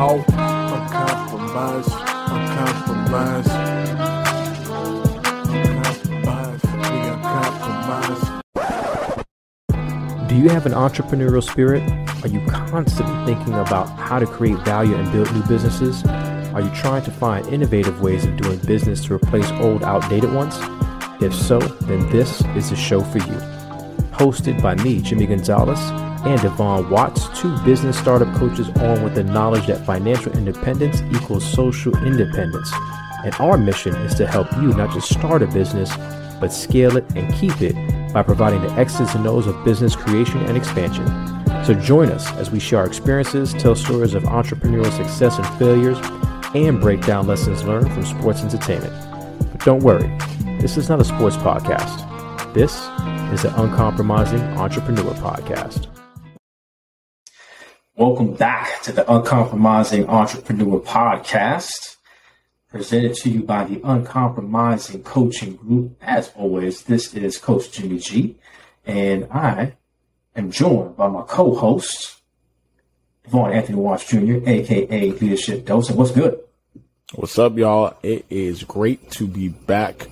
Uncompromised. Uncompromised. We uncompromised. Do you have an entrepreneurial spirit? Are you constantly thinking about how to create value and build new businesses? Are you trying to find innovative ways of doing business to replace old, outdated ones? If so, then this is the show for you. Hosted by me, Jimmy Gonzalez, and Devon Watts, two business startup coaches on with the knowledge that financial independence equals social independence. And our mission is to help you not just start a business, but scale it and keep it by providing the X's and O's of business creation and expansion. So join us as we share our experiences, tell stories of entrepreneurial success and failures, and break down lessons learned from sports entertainment. But don't worry, this is not a sports podcast. This is the Uncompromising Entrepreneur Podcast. Welcome back to the Uncompromising Entrepreneur Podcast, presented to you by the Uncompromising Coaching Group. As always, this is Coach Jimmy G, and I am joined by my co-host, Vaughn Anthony Watts Jr., aka Leadership Dose. And what's good? What's up, y'all? It is great to be back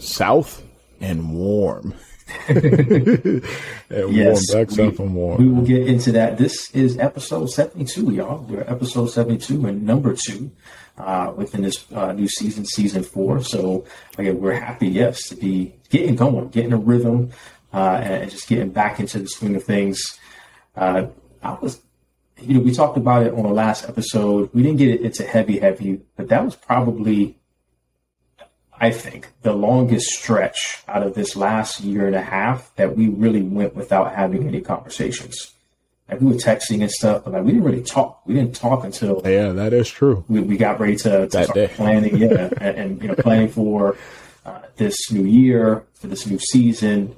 south and warm. and yes, warm, and warm. We will get into that. This is episode 72, y'all. We're episode 72 and number two uh, within this uh, new season, season four. So, again, we're happy, yes, to be getting going, getting a rhythm, uh, and just getting back into the swing of things. Uh, I was, you know, we talked about it on the last episode. We didn't get it into heavy, heavy, but that was probably I think, the longest stretch out of this last year and a half that we really went without having any conversations. Like we were texting and stuff, but like we didn't really talk. We didn't talk until yeah, that is true. We, we got ready to, to start day. planning, yeah, and, and, you know planning for uh, this new year, for this new season,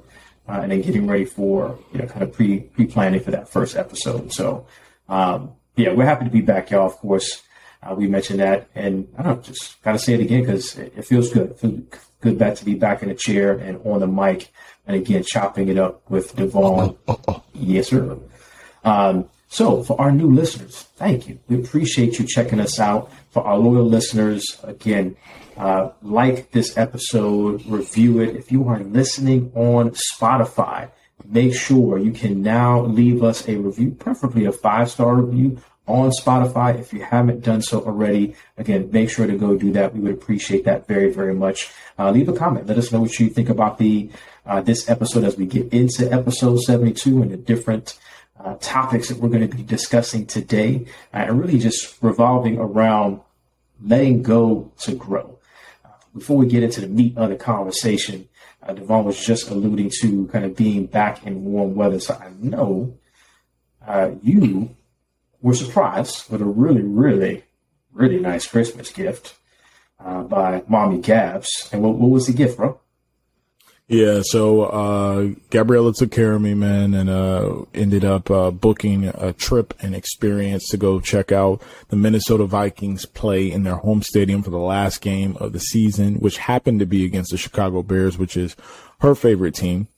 uh, and then getting ready for you know kind of pre pre planning for that first episode. So um, yeah, we're happy to be back, y'all. Of course. Uh, we mentioned that, and I don't know, just got to say it again because it, it, feels good. It feels good back to be back in the chair and on the mic, and again chopping it up with Devon. Yes, sir. Um, so, for our new listeners, thank you. We appreciate you checking us out. For our loyal listeners, again, uh, like this episode, review it. If you are listening on Spotify, make sure you can now leave us a review, preferably a five star review on Spotify. If you haven't done so already, again, make sure to go do that. We would appreciate that very, very much. Uh, leave a comment. Let us know what you think about the uh, this episode as we get into episode 72 and the different uh, topics that we're going to be discussing today, uh, and really just revolving around letting go to grow. Uh, before we get into the meat of the conversation, uh, Devon was just alluding to kind of being back in warm weather. So I know uh, you were surprised with a really, really, really nice Christmas gift uh, by Mommy Gabs. And what, what was the gift, bro? Yeah, so uh, Gabriella took care of me, man, and uh, ended up uh, booking a trip and experience to go check out the Minnesota Vikings play in their home stadium for the last game of the season, which happened to be against the Chicago Bears, which is her favorite team.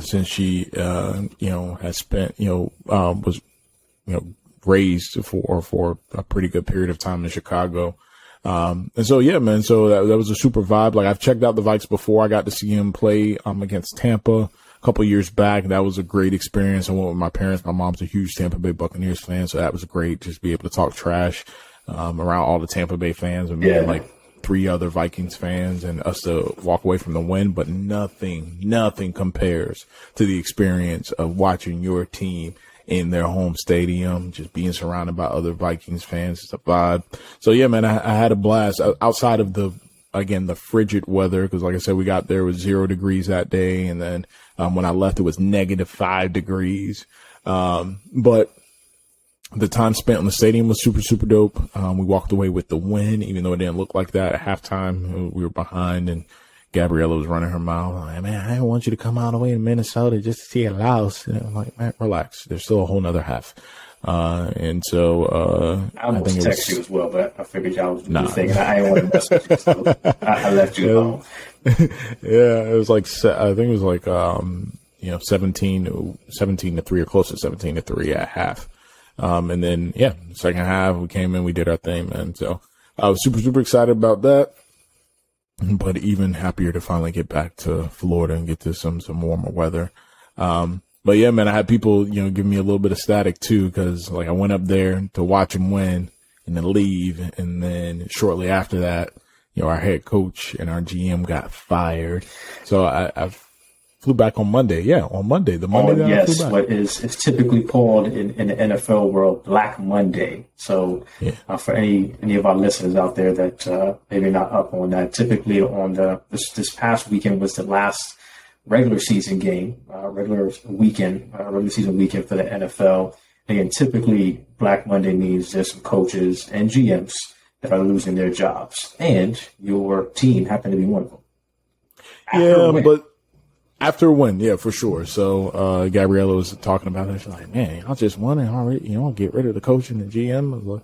Since she, uh, you know, has spent, you know, um, was, you know, raised for for a pretty good period of time in Chicago. Um, and so yeah, man. So that, that was a super vibe. Like I've checked out the Vikes before. I got to see him play um against Tampa a couple years back. That was a great experience. I went with my parents. My mom's a huge Tampa Bay Buccaneers fan, so that was great. Just be able to talk trash um, around all the Tampa Bay fans and yeah. like three other Vikings fans and us to walk away from the win. But nothing, nothing compares to the experience of watching your team in their home stadium, just being surrounded by other Vikings fans. It's a vibe. So yeah, man, I, I had a blast outside of the, again, the frigid weather. Cause like I said, we got there with zero degrees that day. And then, um, when I left, it was negative five degrees. Um, but the time spent on the stadium was super, super dope. Um, we walked away with the win, even though it didn't look like that at halftime. We were behind and Gabriella was running her mouth. Like, man, I didn't want you to come all the way to Minnesota just to see a louse. And I'm like, man, relax. There's still a whole nother half. Uh, and so, uh, I almost I texted you as well, but I figured y'all was nah. thinking I didn't want to mess with you. So I, I left you alone. yeah, it was like, I think it was like, um, you know, 17, 17 to three or close to 17 to three at half. Um, and then yeah, second half we came in, we did our thing, man. So I was super super excited about that. But even happier to finally get back to Florida and get to some some warmer weather. Um, but yeah, man, I had people, you know, give me a little bit of static too, because like I went up there to watch them win and then leave, and then shortly after that, you know, our head coach and our GM got fired. So I, I flew back on Monday. Yeah, on Monday, the Monday. Oh, yes, what is is typically called in, in the NFL world Black Monday. So yeah. uh, for any any of our listeners out there that uh, maybe not up on that, typically on the this, this past weekend was the last regular season game, uh, regular weekend, uh, regular season weekend for the NFL. Again, typically Black Monday means there's some coaches and GMs that are losing their jobs, and your team happened to be one of them. After yeah, but after a win, yeah, for sure. So uh, Gabriella was talking about it. She's like, "Man, I just won and already, you know, get rid of the coach and the GM." Like,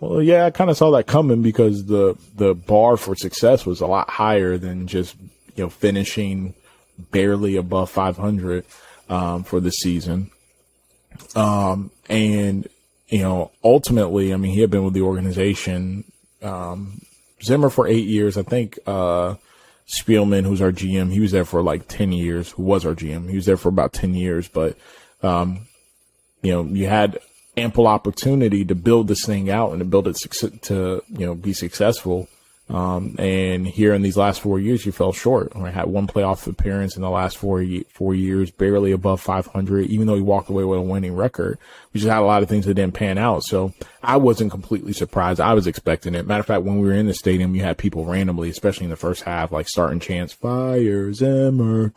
well, yeah, I kind of saw that coming because the the bar for success was a lot higher than just you know finishing barely above 500 um, for the season. Um, and you know, ultimately, I mean, he had been with the organization, um, Zimmer for eight years. I think, uh, Spielman, who's our GM, he was there for like 10 years, who was our GM. He was there for about 10 years, but, um, you know, you had ample opportunity to build this thing out and to build it to, you know, be successful. Um, and here in these last four years, you fell short. I had one playoff appearance in the last four four years, barely above 500. Even though he walked away with a winning record, we just had a lot of things that didn't pan out. So I wasn't completely surprised. I was expecting it. Matter of fact, when we were in the stadium, you had people randomly, especially in the first half, like starting chants, "Fire Zimmer,"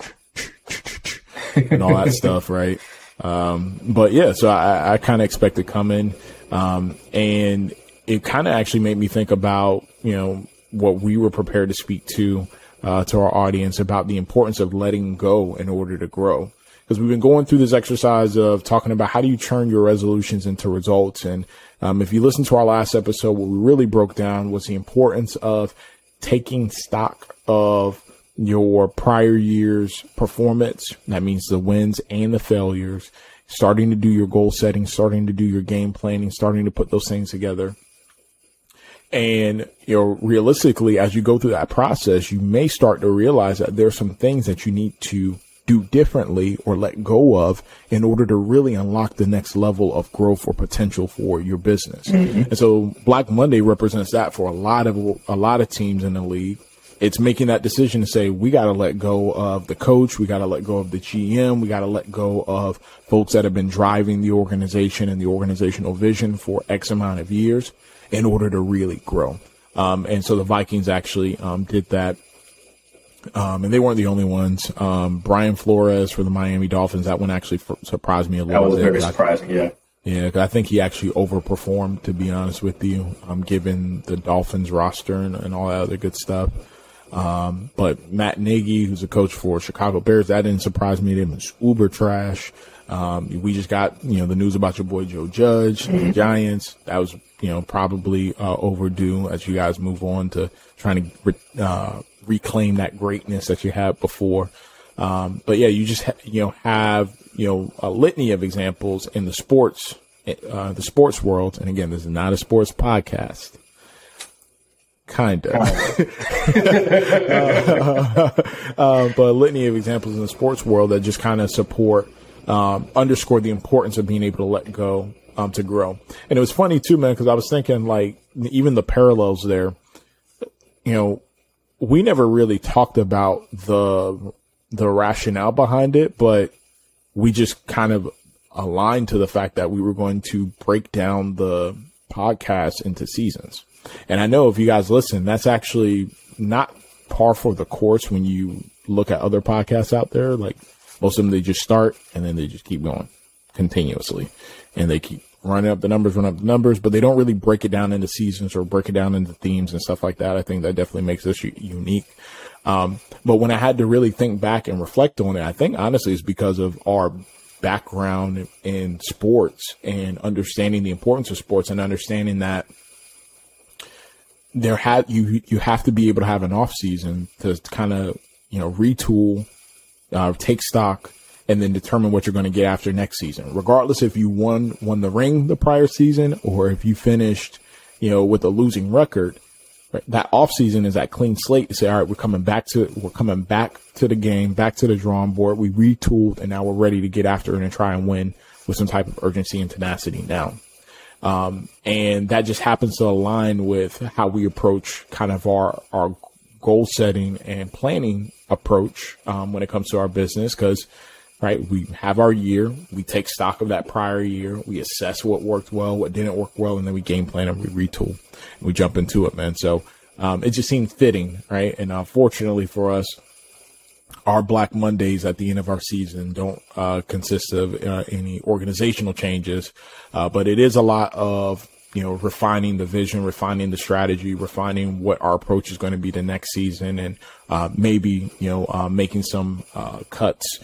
and all that stuff, right? Um, but yeah, so I, I kind of expected coming, um, and it kind of actually made me think about you know what we were prepared to speak to uh, to our audience about the importance of letting go in order to grow. Because we've been going through this exercise of talking about how do you turn your resolutions into results. And um, if you listen to our last episode, what we really broke down was the importance of taking stock of your prior year's performance. That means the wins and the failures. Starting to do your goal setting, starting to do your game planning, starting to put those things together and, you know, realistically, as you go through that process, you may start to realize that there's some things that you need to do differently or let go of in order to really unlock the next level of growth or potential for your business. Mm-hmm. And so Black Monday represents that for a lot of, a lot of teams in the league. It's making that decision to say, we got to let go of the coach. We got to let go of the GM. We got to let go of folks that have been driving the organization and the organizational vision for X amount of years in order to really grow. Um, and so the Vikings actually um, did that. Um, and they weren't the only ones. Um, Brian Flores for the Miami Dolphins, that one actually f- surprised me a little bit. That was very surprising, yeah. Yeah, I think he actually overperformed, to be honest with you, um, given the Dolphins roster and, and all that other good stuff. Um, but Matt Nagy, who's a coach for Chicago Bears, that didn't surprise me. It was uber trash. Um, we just got, you know, the news about your boy Joe Judge, mm-hmm. the Giants. That was you know, probably uh, overdue as you guys move on to trying to re- uh, reclaim that greatness that you had before. Um, but yeah, you just ha- you know have you know a litany of examples in the sports uh, the sports world. And again, this is not a sports podcast. Kinda, uh, but a litany of examples in the sports world that just kind of support, um, underscore the importance of being able to let go um, to grow. And it was funny too, man, because I was thinking like even the parallels there. You know, we never really talked about the the rationale behind it, but we just kind of aligned to the fact that we were going to break down the podcast into seasons. And I know if you guys listen, that's actually not par for the course when you look at other podcasts out there. Like most of them, they just start and then they just keep going continuously and they keep running up the numbers, running up the numbers, but they don't really break it down into seasons or break it down into themes and stuff like that. I think that definitely makes this unique. Um, but when I had to really think back and reflect on it, I think honestly it's because of our background in sports and understanding the importance of sports and understanding that there had you you have to be able to have an off season to kind of you know retool, uh, take stock, and then determine what you're going to get after next season. Regardless if you won won the ring the prior season or if you finished, you know, with a losing record, right? that off season is that clean slate to say, all right, we're coming back to we're coming back to the game, back to the drawing board. We retooled and now we're ready to get after it and try and win with some type of urgency and tenacity now. Um, and that just happens to align with how we approach kind of our, our goal setting and planning approach, um, when it comes to our business. Cause, right, we have our year, we take stock of that prior year, we assess what worked well, what didn't work well, and then we game plan and we retool and we jump into it, man. So, um, it just seemed fitting, right? And unfortunately uh, for us, our Black Mondays at the end of our season don't uh, consist of uh, any organizational changes, uh, but it is a lot of you know refining the vision, refining the strategy, refining what our approach is going to be the next season, and uh, maybe you know uh, making some uh, cuts.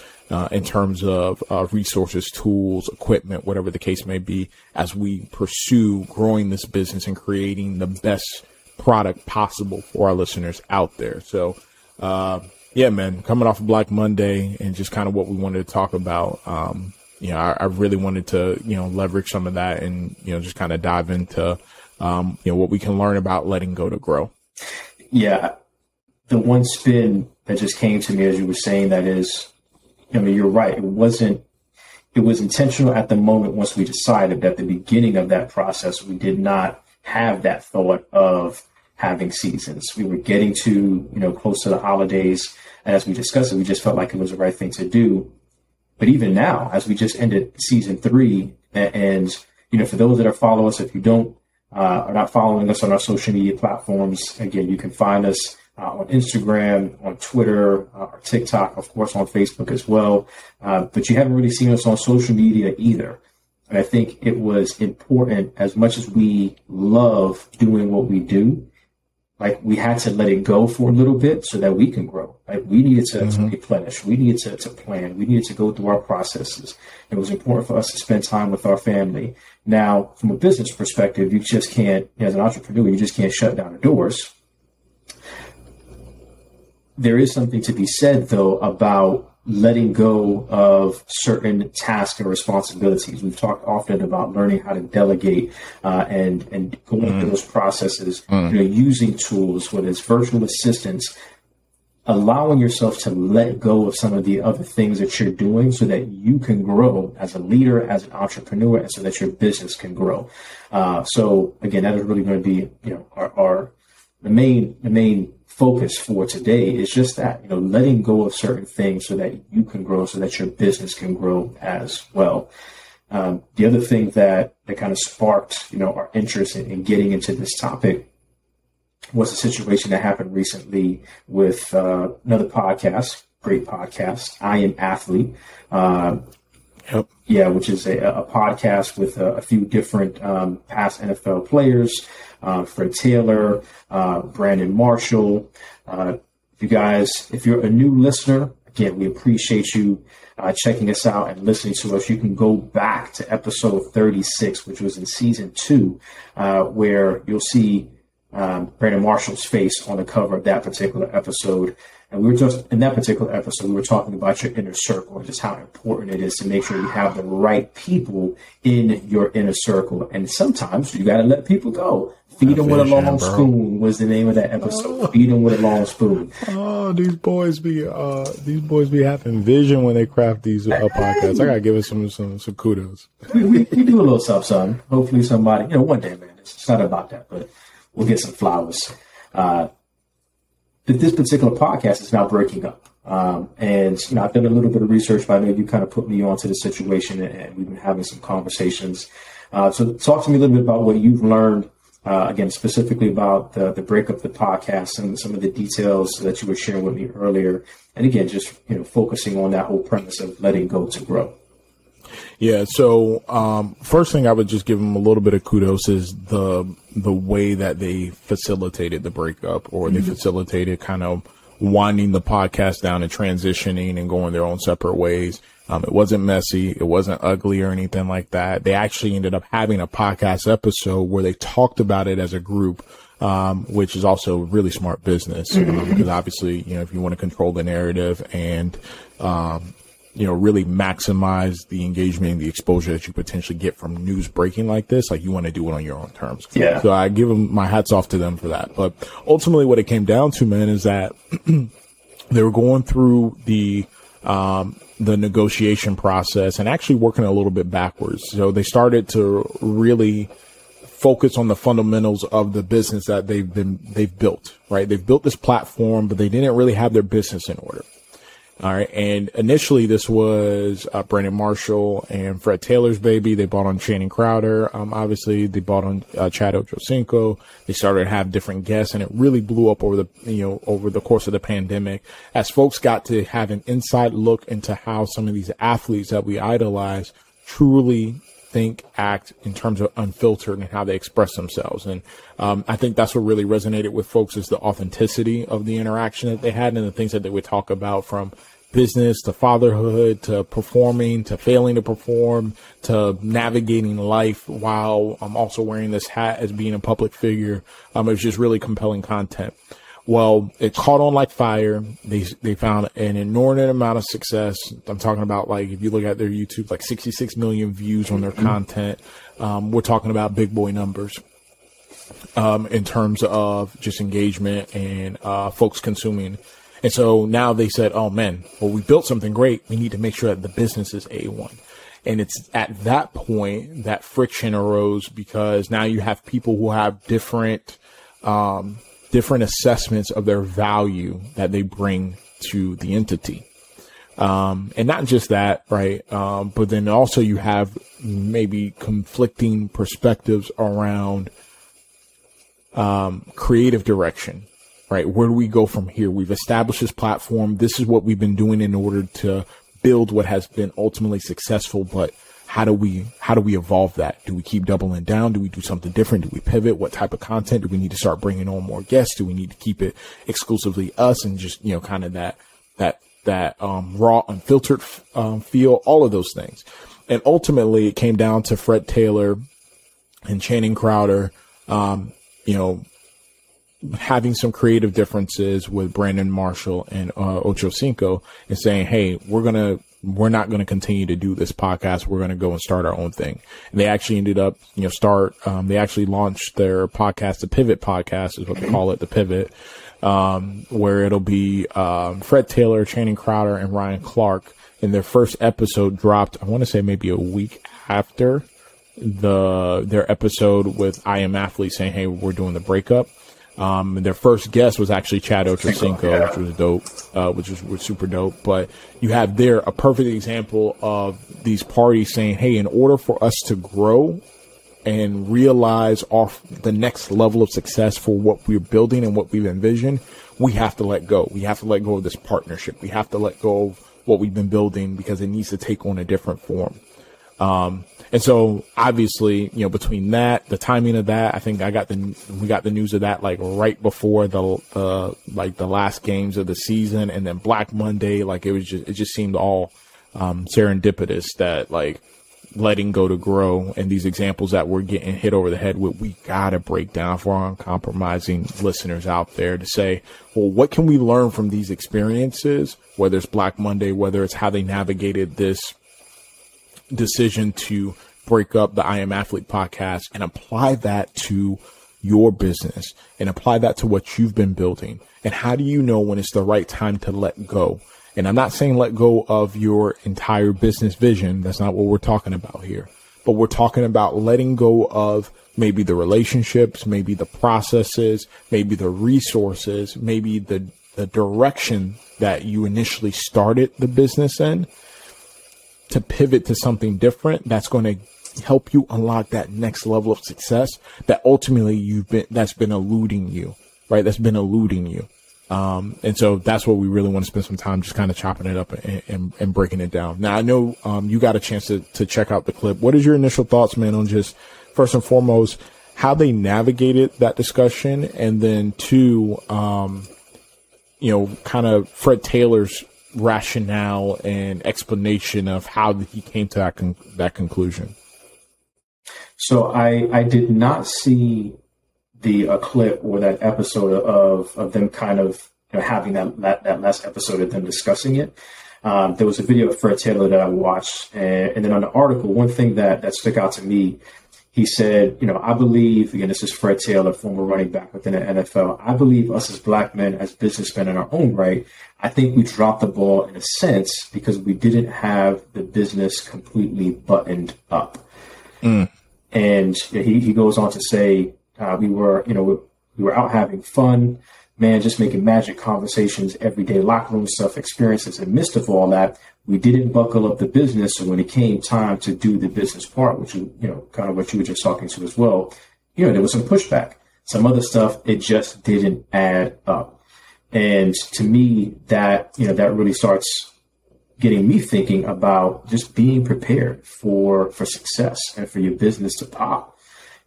in terms of resources, tools, equipment, whatever the case may be, as we pursue growing this business and creating the best product possible for our listeners out there. So, yeah, man, coming off of Black Monday and just kind of what we wanted to talk about. Um, you know, I, I, really wanted to, you know, leverage some of that and, you know, just kind of dive into, um, you know, what we can learn about letting go to grow. Yeah. The one spin that just came to me as you were saying that is, I mean, you're right. It wasn't, it was intentional at the moment once we decided at the beginning of that process, we did not have that thought of having seasons. We were getting to, you know, close to the holidays. And as we discussed it, we just felt like it was the right thing to do. But even now, as we just ended season three, and, you know, for those that are following us, if you don't, uh, are not following us on our social media platforms, again, you can find us uh, on Instagram, on Twitter, uh, or TikTok, of course, on Facebook as well. Uh, but you haven't really seen us on social media either. And I think it was important as much as we love doing what we do, like we had to let it go for a little bit so that we can grow. Like we needed to, mm-hmm. to replenish. We needed to, to plan. We needed to go through our processes. It was important for us to spend time with our family. Now, from a business perspective, you just can't, as an entrepreneur, you just can't shut down the doors. There is something to be said though about letting go of certain tasks and responsibilities. We've talked often about learning how to delegate uh, and and going mm. through those processes. Mm. You know, using tools, whether it's virtual assistants, allowing yourself to let go of some of the other things that you're doing, so that you can grow as a leader, as an entrepreneur, and so that your business can grow. Uh, so again, that is really going to be you know our, our the main the main focus for today is just that, you know, letting go of certain things so that you can grow, so that your business can grow as well. Um, the other thing that, that kind of sparked, you know, our interest in, in, getting into this topic was a situation that happened recently with uh, another podcast, great podcast, I Am Athlete. Uh, Yep. Yeah, which is a, a podcast with a, a few different um, past NFL players, uh, Fred Taylor, uh, Brandon Marshall. Uh, you guys, if you're a new listener, again, we appreciate you uh, checking us out and listening to us. You can go back to episode 36, which was in season two, uh, where you'll see um, Brandon Marshall's face on the cover of that particular episode. And we were just in that particular episode, we were talking about your inner circle and just how important it is to make sure you have the right people in your inner circle. And sometimes you got to let people go. Feed them with a long spoon was the name of that episode. Oh. Feed them with a long spoon. Oh, these boys be uh, these boys be having vision when they craft these uh, podcasts. I gotta give it some some, some kudos. we, we, we, do a little stuff, son. Hopefully, somebody you know one day, man. It's, it's not about that, but we'll get some flowers. Uh, that this particular podcast is now breaking up. Um, and you know, I've done a little bit of research, but I know you kind of put me onto the situation, and we've been having some conversations. Uh, so, talk to me a little bit about what you've learned. Uh, again, specifically about the the breakup of the podcast and some of the details that you were sharing with me earlier, and again, just you know, focusing on that whole premise of letting go to grow. Yeah. So, um, first thing I would just give them a little bit of kudos is the the way that they facilitated the breakup, or they mm-hmm. facilitated kind of winding the podcast down and transitioning and going their own separate ways. Um, it wasn't messy. It wasn't ugly or anything like that. They actually ended up having a podcast episode where they talked about it as a group. Um, which is also really smart business um, mm-hmm. because obviously, you know, if you want to control the narrative and, um, you know, really maximize the engagement and the exposure that you potentially get from news breaking like this, like you want to do it on your own terms. Yeah. So I give them my hats off to them for that. But ultimately, what it came down to, man, is that they were going through the um, the negotiation process and actually working a little bit backwards. So they started to really focus on the fundamentals of the business that they've been they've built. Right, they've built this platform, but they didn't really have their business in order. All right. And initially this was uh, Brandon Marshall and Fred Taylor's baby. They bought on Channing Crowder. Um, obviously they bought on uh, Chad Ochocinco. They started to have different guests and it really blew up over the, you know, over the course of the pandemic as folks got to have an inside look into how some of these athletes that we idolize truly think, act in terms of unfiltered and how they express themselves. And um, I think that's what really resonated with folks is the authenticity of the interaction that they had and the things that they would talk about from business to fatherhood to performing to failing to perform to navigating life while I'm also wearing this hat as being a public figure. Um, it was just really compelling content. Well, it caught on like fire. They they found an inordinate amount of success. I'm talking about like if you look at their YouTube, like 66 million views on their mm-hmm. content. Um, we're talking about big boy numbers um, in terms of just engagement and uh, folks consuming. And so now they said, "Oh man, well we built something great. We need to make sure that the business is a one." And it's at that point that friction arose because now you have people who have different um, different assessments of their value that they bring to the entity. Um, and not just that, right? Um, but then also you have maybe conflicting perspectives around um, creative direction, right? Where do we go from here? We've established this platform. This is what we've been doing in order to build what has been ultimately successful, but how do we how do we evolve that? Do we keep doubling down? Do we do something different? Do we pivot? What type of content do we need to start bringing on more guests? Do we need to keep it exclusively us and just you know kind of that that that um, raw, unfiltered um, feel? All of those things, and ultimately it came down to Fred Taylor and Channing Crowder. Um, you know, having some creative differences with Brandon Marshall and uh, Ocho Cinco and saying, "Hey, we're gonna we're not going to continue to do this podcast. We're going to go and start our own thing. And they actually ended up, you know, start, um, they actually launched their podcast, the Pivot podcast is what they call it, the Pivot, um, where it'll be, um, Fred Taylor, Channing Crowder, and Ryan Clark. And their first episode dropped, I want to say maybe a week after the, their episode with I Am Athlete saying, Hey, we're doing the breakup. Um, their first guest was actually Chad Ochocinco, yeah. which was dope, uh, which was, was, super dope. But you have there a perfect example of these parties saying, "Hey, in order for us to grow and realize off the next level of success for what we're building and what we've envisioned, we have to let go. We have to let go of this partnership. We have to let go of what we've been building because it needs to take on a different form." Um, and so obviously, you know, between that, the timing of that, I think I got the, we got the news of that like right before the, the, like the last games of the season and then Black Monday, like it was just, it just seemed all, um, serendipitous that like letting go to grow and these examples that we're getting hit over the head with, we gotta break down for our uncompromising listeners out there to say, well, what can we learn from these experiences? Whether it's Black Monday, whether it's how they navigated this decision to break up the I Am Athlete podcast and apply that to your business and apply that to what you've been building? And how do you know when it's the right time to let go? And I'm not saying let go of your entire business vision. That's not what we're talking about here. But we're talking about letting go of maybe the relationships, maybe the processes, maybe the resources, maybe the, the direction that you initially started the business in to pivot to something different that's going to help you unlock that next level of success that ultimately you've been that's been eluding you right? That's been eluding you. Um, and so that's what we really want to spend some time just kind of chopping it up and, and, and breaking it down. Now i know um, you got a chance to, to check out the clip. What is your initial thoughts man on just first and foremost how they navigated that discussion? And then two um, you know kind of fred taylor's rationale and explanation of how he came to that con- that conclusion. So I I did not see the clip or that episode of of them kind of you know, having that, that that last episode of them discussing it. um, there was a video of Fred Taylor that I watched, and, and then on the article, one thing that that stuck out to me he said, you know, I believe, again, this is Fred Taylor, former running back within the NFL. I believe us as black men, as businessmen in our own right, I think we dropped the ball in a sense because we didn't have the business completely buttoned up. Mm. And he, he goes on to say, uh, we were, you know, we, we were out having fun, man, just making magic conversations, everyday locker room stuff, experiences. And midst of all that, we didn't buckle up the business. So when it came time to do the business part, which, you know, kind of what you were just talking to as well, you know, there was some pushback. Some other stuff, it just didn't add up. And to me, that, you know, that really starts getting me thinking about just being prepared for, for success and for your business to pop.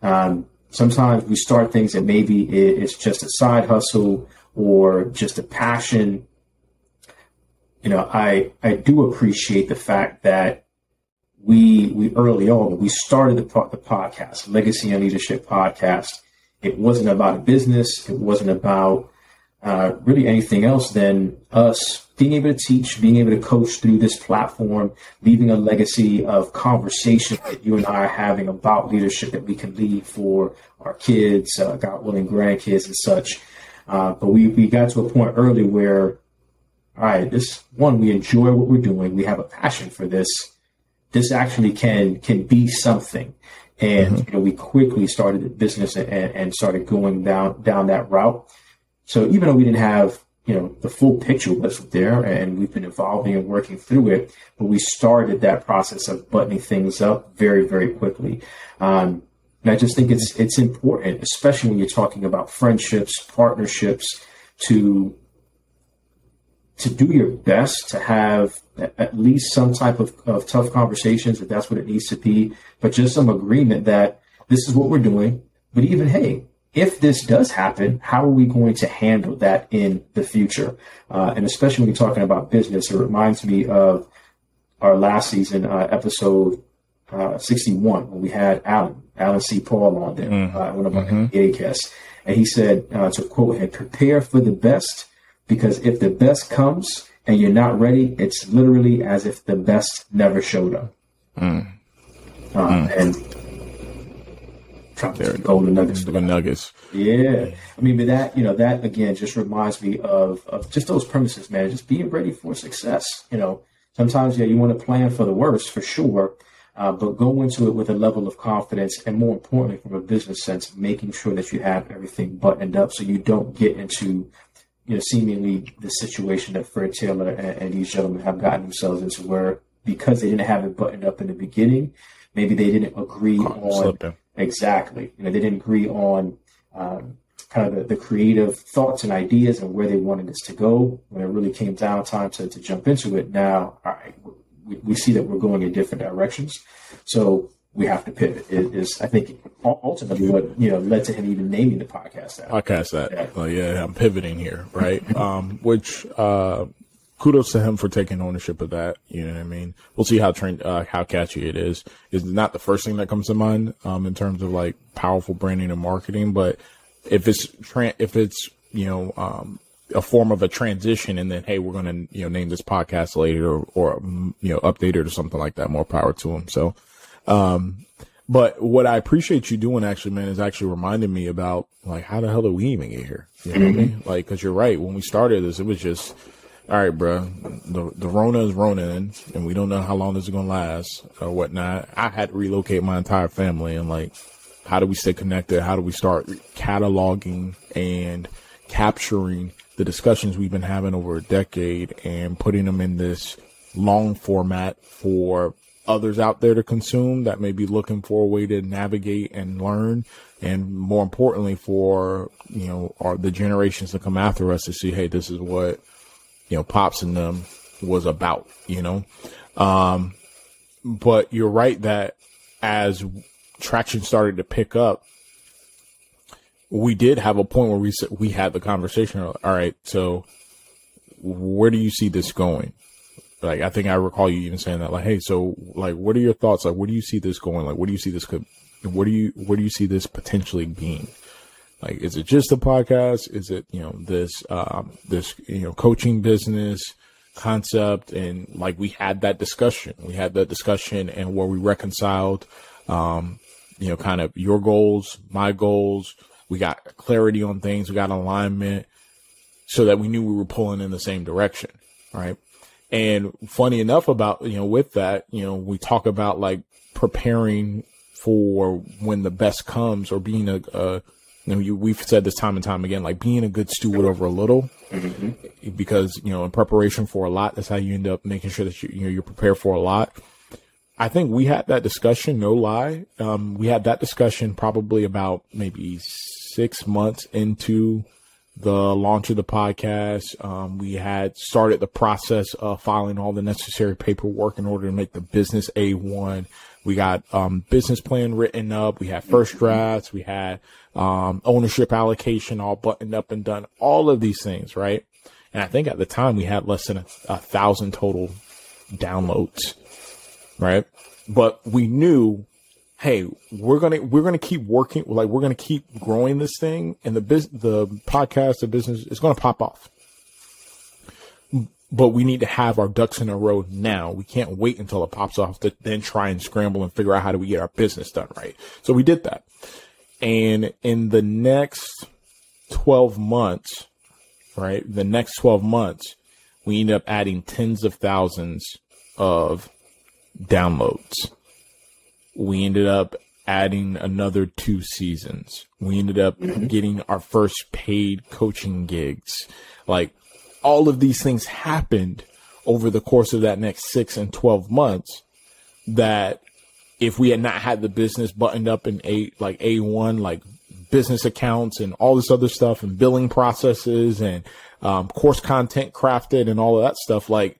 Um, sometimes we start things that maybe it's just a side hustle or just a passion you know, I I do appreciate the fact that we we early on we started the the podcast, Legacy and Leadership podcast. It wasn't about a business. It wasn't about uh, really anything else than us being able to teach, being able to coach through this platform, leaving a legacy of conversation that you and I are having about leadership that we can leave for our kids, uh, God willing, grandkids and such. Uh, but we, we got to a point early where all right, this one, we enjoy what we're doing. We have a passion for this. This actually can can be something. And mm-hmm. you know, we quickly started the business and, and started going down down that route. So even though we didn't have you know the full picture was there, and we've been evolving and working through it, but we started that process of buttoning things up very very quickly. Um, and I just think it's it's important, especially when you're talking about friendships, partnerships, to to do your best to have at least some type of, of tough conversations if that's what it needs to be, but just some agreement that this is what we're doing. But even, hey, if this does happen, how are we going to handle that in the future? Uh, and especially when you're talking about business, it reminds me of our last season uh, episode uh, 61 when we had Alan, Alan C. Paul on there, mm. one of our mm-hmm. guests. And he said, uh, to quote him, prepare for the best because if the best comes and you're not ready, it's literally as if the best never showed up. Mm. Uh, mm. And golden nuggets. Nuggets. Yeah. I mean, but that, you know, that again just reminds me of, of just those premises, man. Just being ready for success. You know, sometimes, yeah, you want to plan for the worst for sure. Uh, but go into it with a level of confidence and more importantly from a business sense making sure that you have everything buttoned up so you don't get into you know, seemingly the situation that Fred Taylor and, and, these gentlemen have gotten themselves into, where because they didn't have it buttoned up in the beginning, maybe they didn't agree on exactly. You know, they didn't agree on um, kind of the, the, creative thoughts and ideas and where they wanted this to go. When it really came down time to, to jump into it, now, all right, we, we see that we're going in different directions. So we have to pivot is, I think ultimately what you know led to him even naming the podcast that podcast that yeah, well, yeah I'm pivoting here right um, which uh, kudos to him for taking ownership of that you know what I mean we'll see how trend uh, how catchy it is is not the first thing that comes to mind um, in terms of like powerful branding and marketing but if it's tra- if it's you know um, a form of a transition and then hey we're going to you know name this podcast later or, or you know update it or something like that more power to him so um, but what I appreciate you doing actually, man, is actually reminding me about like how the hell did we even get here? You know what I mean? Mm-hmm. Like, cause you're right. When we started this, it was just, all right, bro. The the Rona is Ronin, and we don't know how long this is gonna last or whatnot. I had to relocate my entire family, and like, how do we stay connected? How do we start cataloging and capturing the discussions we've been having over a decade and putting them in this long format for others out there to consume that may be looking for a way to navigate and learn and more importantly for you know are the generations to come after us to see hey this is what you know pops in them was about you know um but you're right that as traction started to pick up we did have a point where we said we had the conversation all right so where do you see this going like I think I recall you even saying that, like, hey, so like, what are your thoughts? Like, where do you see this going? Like, what do you see this could? What do you where do you see this potentially being? Like, is it just a podcast? Is it you know this um, this you know coaching business? concept. And like we had that discussion, we had that discussion and where we reconciled, um, you know, kind of your goals, my goals. We got clarity on things. We got alignment so that we knew we were pulling in the same direction. Right. And funny enough about, you know, with that, you know, we talk about like preparing for when the best comes or being a, a know, you, we've said this time and time again, like being a good steward over a little, mm-hmm. because you know, in preparation for a lot, that's how you end up making sure that you, you know you're prepared for a lot. I think we had that discussion, no lie. Um, we had that discussion probably about maybe six months into the launch of the podcast. Um, we had started the process of filing all the necessary paperwork in order to make the business A1. We got um, business plan written up. We had first drafts. We had um, ownership allocation all buttoned up and done. All of these things, right? And I think at the time we had less than a, a thousand total downloads, right? But we knew, hey, we're gonna we're gonna keep working, like we're gonna keep growing this thing, and the biz, the podcast, the business is gonna pop off but we need to have our ducks in a row now. We can't wait until it pops off to then try and scramble and figure out how do we get our business done right. So we did that. And in the next 12 months, right? The next 12 months, we ended up adding tens of thousands of downloads. We ended up adding another two seasons. We ended up mm-hmm. getting our first paid coaching gigs. Like all of these things happened over the course of that next six and 12 months that if we had not had the business buttoned up in a like A1, like business accounts and all this other stuff and billing processes and um, course content crafted and all of that stuff, like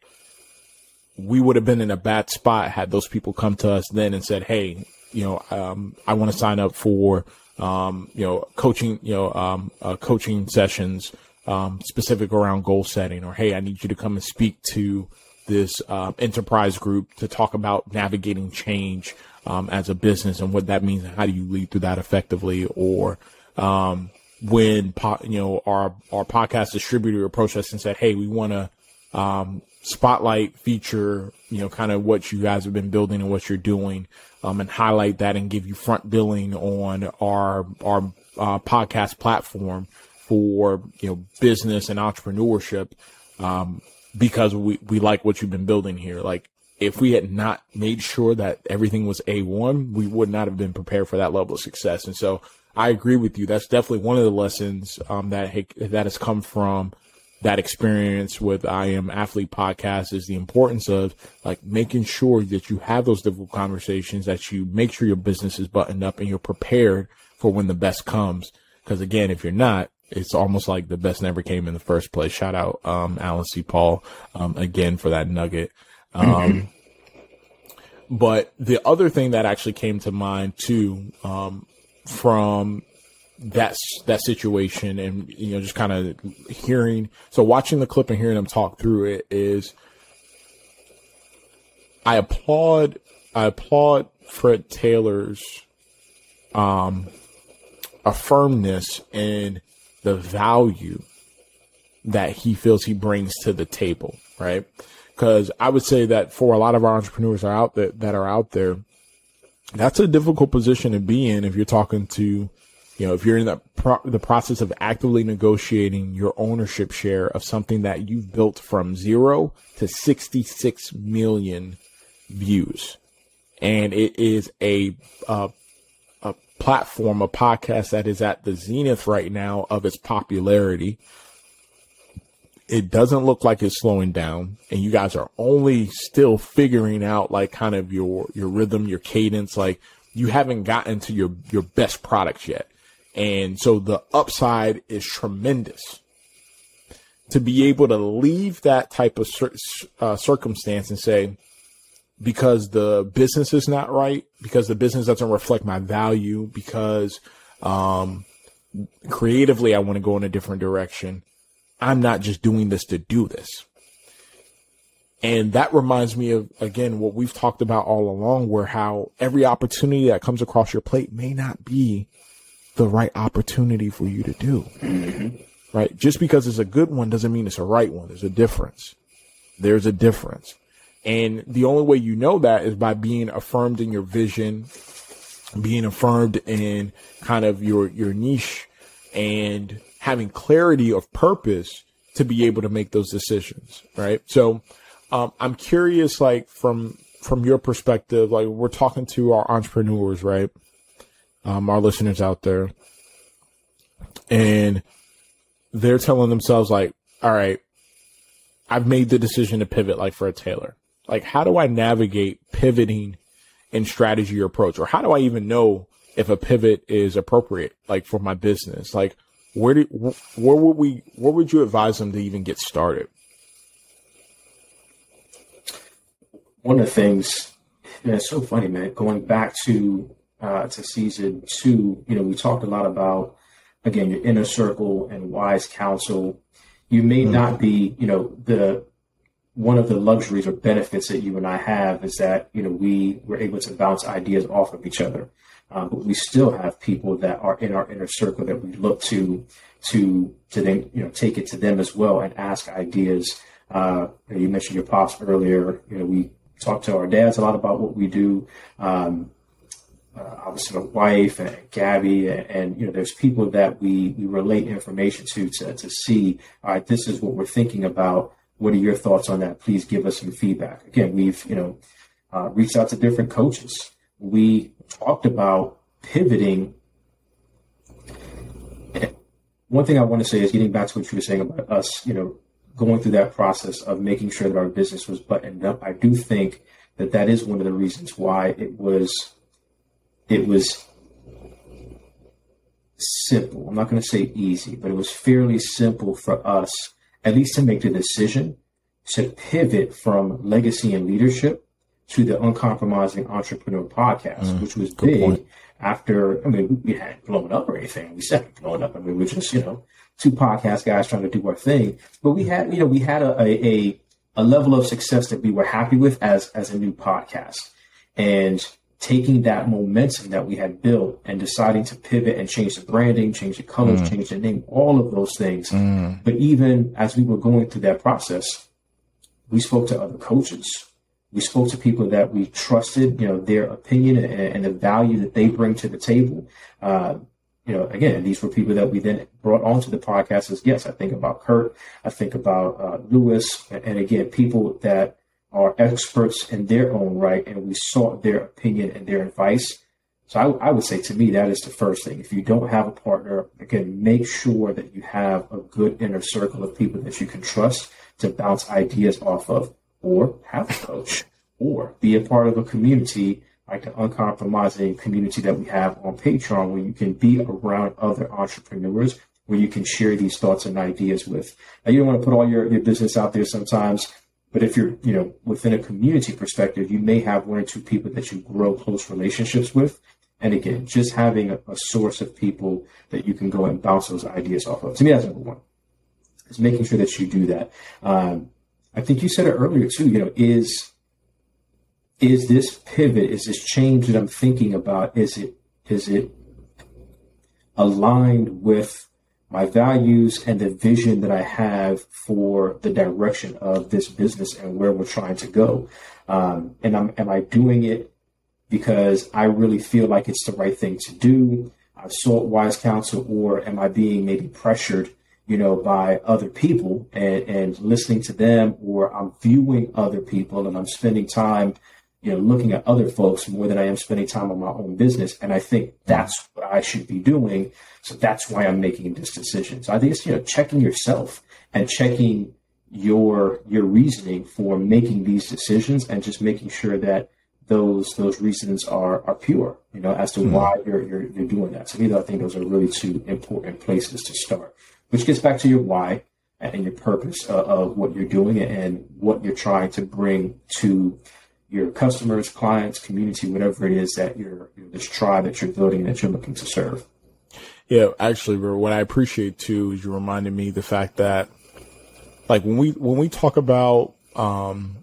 we would have been in a bad spot had those people come to us then and said, Hey, you know, um, I want to sign up for, um, you know, coaching, you know, um, uh, coaching sessions um, specific around goal setting, or hey, I need you to come and speak to this uh, enterprise group to talk about navigating change um, as a business and what that means and how do you lead through that effectively, or um, when po- you know our our podcast distributor approached us and said, hey, we want to um, spotlight feature, you know, kind of what you guys have been building and what you're doing, um, and highlight that and give you front billing on our our uh, podcast platform for you know business and entrepreneurship um, because we we like what you've been building here. Like if we had not made sure that everything was a one, we would not have been prepared for that level of success. And so I agree with you. That's definitely one of the lessons um, that that has come from that experience with I am athlete podcast is the importance of like making sure that you have those difficult conversations, that you make sure your business is buttoned up and you're prepared for when the best comes. Because again, if you're not, it's almost like the best never came in the first place. Shout out, um, Alan C. Paul, um, again for that nugget. Um, mm-hmm. but the other thing that actually came to mind too, um, from that, that situation and, you know, just kind of hearing, so watching the clip and hearing them talk through it is, I applaud, I applaud Fred Taylor's, um, a firmness in the value that he feels he brings to the table, right? Because I would say that for a lot of our entrepreneurs are out there that are out there, that's a difficult position to be in if you're talking to, you know, if you're in the pro- the process of actively negotiating your ownership share of something that you've built from zero to 66 million views, and it is a uh, platform, a podcast that is at the zenith right now of its popularity. It doesn't look like it's slowing down and you guys are only still figuring out like kind of your, your rhythm, your cadence. Like you haven't gotten to your, your best products yet. And so the upside is tremendous to be able to leave that type of uh, circumstance and say, because the business is not right, because the business doesn't reflect my value, because um, creatively I want to go in a different direction. I'm not just doing this to do this. And that reminds me of, again, what we've talked about all along, where how every opportunity that comes across your plate may not be the right opportunity for you to do. Mm-hmm. Right? Just because it's a good one doesn't mean it's a right one. There's a difference. There's a difference. And the only way you know that is by being affirmed in your vision, being affirmed in kind of your, your niche and having clarity of purpose to be able to make those decisions. Right. So, um, I'm curious, like from, from your perspective, like we're talking to our entrepreneurs, right? Um, our listeners out there and they're telling themselves like, all right, I've made the decision to pivot like for a tailor. Like, how do I navigate pivoting in strategy or approach? Or how do I even know if a pivot is appropriate, like for my business? Like, where do, where would we, where would you advise them to even get started? One of the things, yeah, it's so funny, man. Going back to uh, to season two, you know, we talked a lot about again your inner circle and wise counsel. You may mm-hmm. not be, you know, the one of the luxuries or benefits that you and I have is that you know we were able to bounce ideas off of each other, um, but we still have people that are in our inner circle that we look to to to then you know take it to them as well and ask ideas. Uh, you mentioned your pops earlier. You know we talk to our dads a lot about what we do. Um, uh, obviously my wife and Gabby, and, and, you know, there's people that we, we relate information to, to to see. All right, this is what we're thinking about what are your thoughts on that? Please give us some feedback. Again, we've you know uh, reached out to different coaches. We talked about pivoting. One thing I want to say is getting back to what you were saying about us, you know, going through that process of making sure that our business was buttoned up. I do think that that is one of the reasons why it was it was simple. I'm not going to say easy, but it was fairly simple for us at least to make the decision to pivot from legacy and leadership to the uncompromising entrepreneur podcast, mm, which was big point. after, I mean, we hadn't blown up or anything. We said blown up. I mean, we were just, you know, two podcast guys trying to do our thing, but we had, you know, we had a, a, a level of success that we were happy with as, as a new podcast. And taking that momentum that we had built and deciding to pivot and change the branding, change the colors, mm. change the name, all of those things. Mm. But even as we were going through that process, we spoke to other coaches. We spoke to people that we trusted, you know, their opinion and, and the value that they bring to the table. Uh, you know, again, these were people that we then brought onto the podcast as guests. I think about Kurt. I think about uh, Lewis. And again, people that are experts in their own right, and we sought their opinion and their advice. So I, I, would say to me, that is the first thing. If you don't have a partner, again, make sure that you have a good inner circle of people that you can trust to bounce ideas off of, or have a coach, or be a part of a community like the uncompromising community that we have on Patreon, where you can be around other entrepreneurs, where you can share these thoughts and ideas with. Now, you don't want to put all your, your business out there sometimes but if you're, you know, within a community perspective, you may have one or two people that you grow close relationships with. And again, just having a, a source of people that you can go and bounce those ideas off of. To me, that's number one. Is making sure that you do that. Um, I think you said it earlier too. You know, is is this pivot, is this change that I'm thinking about, is it is it aligned with my values and the vision that I have for the direction of this business and where we're trying to go. Um, and I'm, am I doing it because I really feel like it's the right thing to do? I've sought wise counsel, or am I being maybe pressured, you know, by other people and, and listening to them, or I'm viewing other people and I'm spending time you know, looking at other folks more than I am spending time on my own business. And I think that's what I should be doing. So that's why I'm making this decision. So I think it's, you know, checking yourself and checking your, your reasoning for making these decisions and just making sure that those, those reasons are, are pure, you know, as to mm-hmm. why you're, you're, you're doing that. So either I think those are really two important places to start, which gets back to your why and your purpose of, of what you're doing and what you're trying to bring to your customers, clients, community, whatever it is that you're, you know, this tribe that you're building that you're looking to serve. Yeah, actually, what I appreciate too is you reminded me the fact that, like when we when we talk about, um,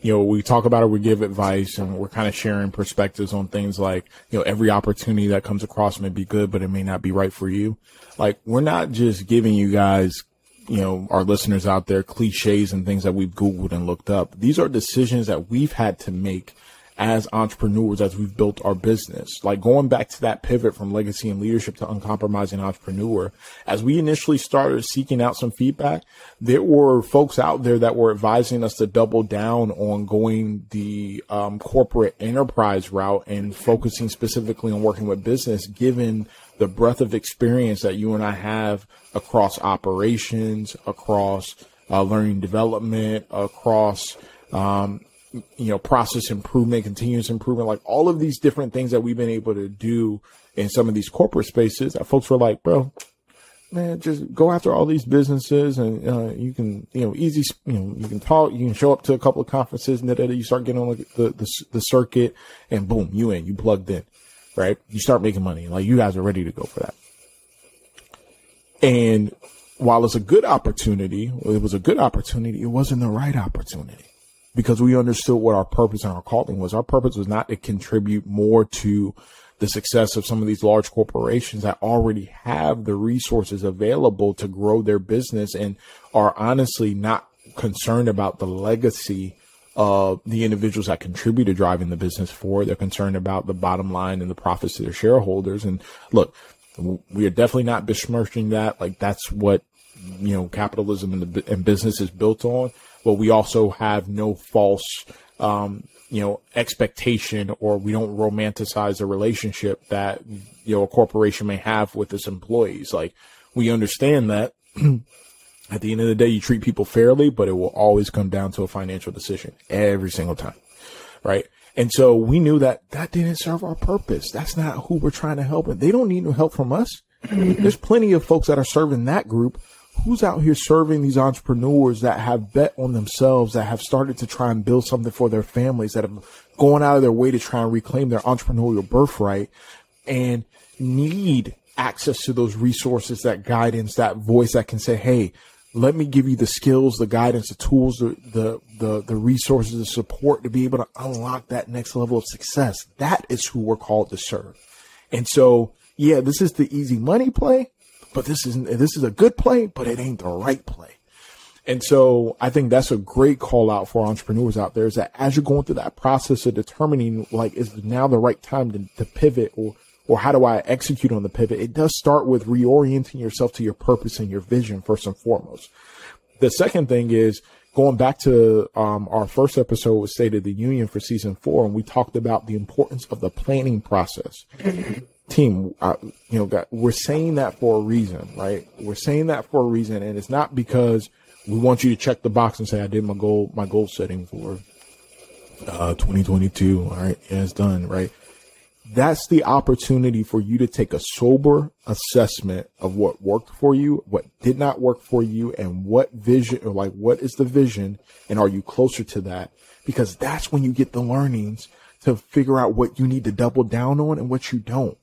you know, we talk about it, we give advice, and we're kind of sharing perspectives on things like, you know, every opportunity that comes across may be good, but it may not be right for you. Like we're not just giving you guys you know, our listeners out there, cliches and things that we've Googled and looked up. These are decisions that we've had to make as entrepreneurs as we've built our business. Like going back to that pivot from legacy and leadership to uncompromising entrepreneur, as we initially started seeking out some feedback, there were folks out there that were advising us to double down on going the um, corporate enterprise route and focusing specifically on working with business, given the breadth of experience that you and I have across operations, across uh, learning development, across um, you know, process improvement, continuous improvement, like all of these different things that we've been able to do in some of these corporate spaces folks were like, bro, man, just go after all these businesses and, uh, you can, you know, easy, you know, you can talk, you can show up to a couple of conferences and then you start getting on the, the, the circuit and boom, you in, you plugged in, right? You start making money. Like you guys are ready to go for that. And while it's a good opportunity, it was a good opportunity, it wasn't the right opportunity because we understood what our purpose and our calling was. Our purpose was not to contribute more to the success of some of these large corporations that already have the resources available to grow their business and are honestly not concerned about the legacy of the individuals that contribute to driving the business forward. They're concerned about the bottom line and the profits to their shareholders. And look, we are definitely not besmirching that. Like that's what, you know, capitalism and, the, and business is built on but we also have no false, um, you know, expectation or we don't romanticize a relationship that, you know, a corporation may have with its employees. Like we understand that at the end of the day, you treat people fairly, but it will always come down to a financial decision every single time. Right. And so we knew that that didn't serve our purpose. That's not who we're trying to help. And they don't need no help from us. Mm-hmm. There's plenty of folks that are serving that group who's out here serving these entrepreneurs that have bet on themselves, that have started to try and build something for their families, that have gone out of their way to try and reclaim their entrepreneurial birthright and need access to those resources, that guidance, that voice that can say, Hey, let me give you the skills, the guidance, the tools, the, the, the, the resources, the support to be able to unlock that next level of success. That is who we're called to serve. And so, yeah, this is the easy money play, but this isn't, this is a good play, but it ain't the right play. And so I think that's a great call out for entrepreneurs out there is that as you're going through that process of determining like, is now the right time to, to pivot or, or how do I execute on the pivot? It does start with reorienting yourself to your purpose and your vision first and foremost. The second thing is going back to um, our first episode with State of the Union for season four, and we talked about the importance of the planning process team, uh, you know, we're saying that for a reason, right? We're saying that for a reason, and it's not because we want you to check the box and say I did my goal, my goal setting for uh, 2022. All right, yeah, it's done, right? That's the opportunity for you to take a sober assessment of what worked for you, what did not work for you, and what vision, or like what is the vision, and are you closer to that? Because that's when you get the learnings to figure out what you need to double down on and what you don't.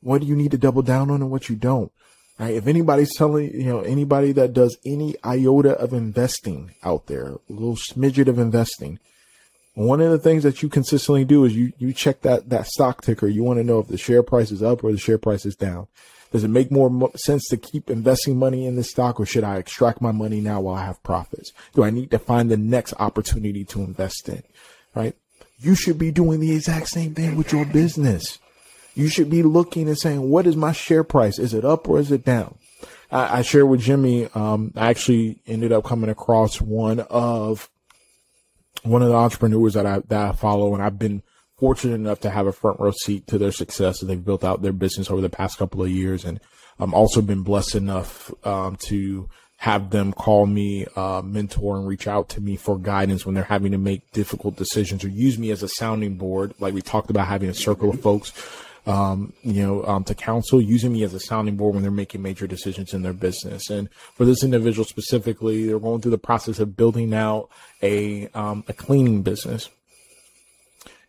What do you need to double down on and what you don't? Right? If anybody's telling, you know, anybody that does any iota of investing out there, a little smidget of investing, one of the things that you consistently do is you, you check that, that stock ticker. You want to know if the share price is up or the share price is down. Does it make more sense to keep investing money in this stock or should I extract my money now while I have profits? Do I need to find the next opportunity to invest in? Right? You should be doing the exact same thing with your business you should be looking and saying, what is my share price? Is it up or is it down? I, I shared with Jimmy, um, I actually ended up coming across one of, one of the entrepreneurs that I, that I follow and I've been fortunate enough to have a front row seat to their success as they've built out their business over the past couple of years. And I'm also been blessed enough, um, to have them call me, uh, mentor and reach out to me for guidance when they're having to make difficult decisions or use me as a sounding board. Like we talked about having a circle of folks um, you know, um, to counsel, using me as a sounding board when they're making major decisions in their business. And for this individual specifically, they're going through the process of building out a, um, a cleaning business.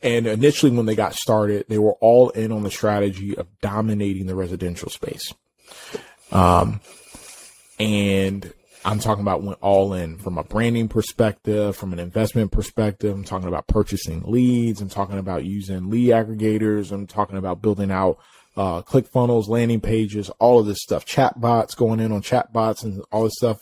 And initially, when they got started, they were all in on the strategy of dominating the residential space. Um, and I'm talking about went all in from a branding perspective, from an investment perspective. I'm talking about purchasing leads. I'm talking about using lead aggregators. I'm talking about building out uh, ClickFunnels, landing pages, all of this stuff, chat bots, going in on chat bots and all this stuff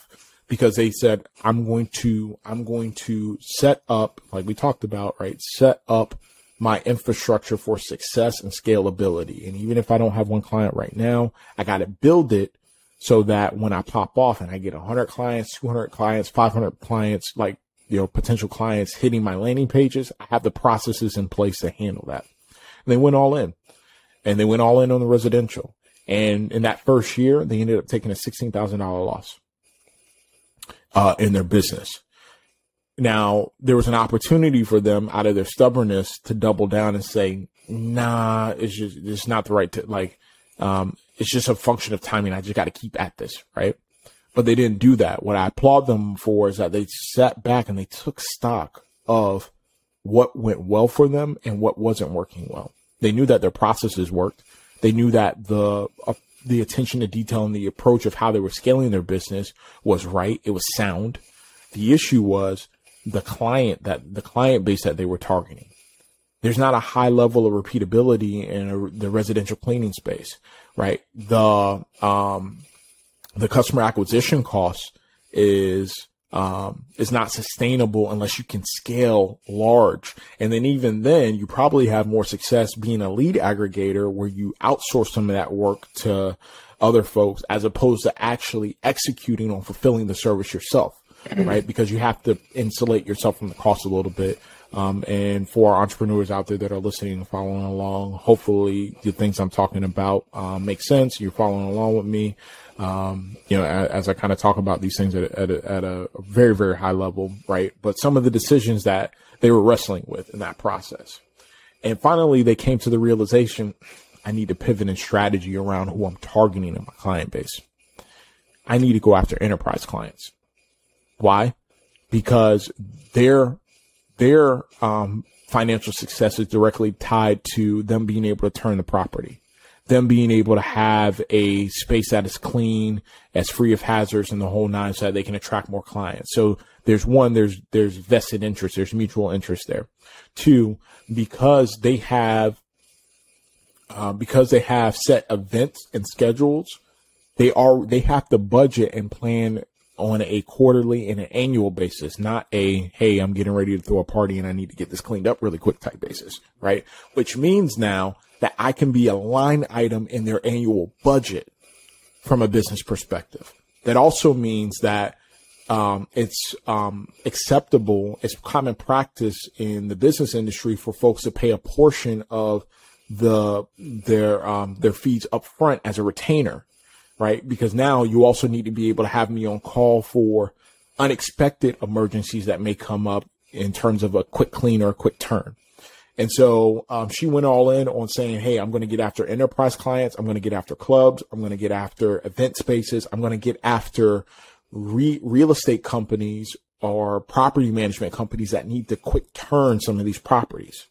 because they said, I'm going to, I'm going to set up, like we talked about, right? Set up my infrastructure for success and scalability. And even if I don't have one client right now, I got to build it so that when I pop off and I get 100 clients, 200 clients, 500 clients, like, you know, potential clients hitting my landing pages, I have the processes in place to handle that. And they went all in and they went all in on the residential. And in that first year, they ended up taking a $16,000 loss, uh, in their business. Now, there was an opportunity for them out of their stubbornness to double down and say, nah, it's just, it's not the right, to, like, um, it's just a function of timing. I just got to keep at this, right? But they didn't do that. What I applaud them for is that they sat back and they took stock of what went well for them and what wasn't working well. They knew that their processes worked. They knew that the uh, the attention to detail and the approach of how they were scaling their business was right. It was sound. The issue was the client that the client base that they were targeting. There's not a high level of repeatability in a, the residential cleaning space, right? The um, the customer acquisition cost is um, is not sustainable unless you can scale large. And then even then, you probably have more success being a lead aggregator where you outsource some of that work to other folks as opposed to actually executing on fulfilling the service yourself, right? Because you have to insulate yourself from the cost a little bit. Um, and for entrepreneurs out there that are listening and following along, hopefully the things I'm talking about um, make sense. You're following along with me um, you know, as, as I kind of talk about these things at, at, a, at a very, very high level, right? But some of the decisions that they were wrestling with in that process. And finally, they came to the realization I need to pivot in strategy around who I'm targeting in my client base. I need to go after enterprise clients. Why? Because their, their, um, financial success is directly tied to them being able to turn the property them being able to have a space that is clean, as free of hazards and the whole nine so that they can attract more clients. So there's one, there's, there's vested interest, there's mutual interest there. Two, because they have, uh, because they have set events and schedules, they are, they have to budget and plan on a quarterly and an annual basis, not a, hey, I'm getting ready to throw a party and I need to get this cleaned up really quick type basis, right? Which means now that I can be a line item in their annual budget from a business perspective. That also means that um, it's um, acceptable, it's common practice in the business industry for folks to pay a portion of the their um, their fees up front as a retainer, right? Because now you also need to be able to have me on call for unexpected emergencies that may come up in terms of a quick clean or a quick turn. And so um, she went all in on saying, Hey, I'm going to get after enterprise clients. I'm going to get after clubs. I'm going to get after event spaces. I'm going to get after re- real estate companies or property management companies that need to quick turn some of these properties.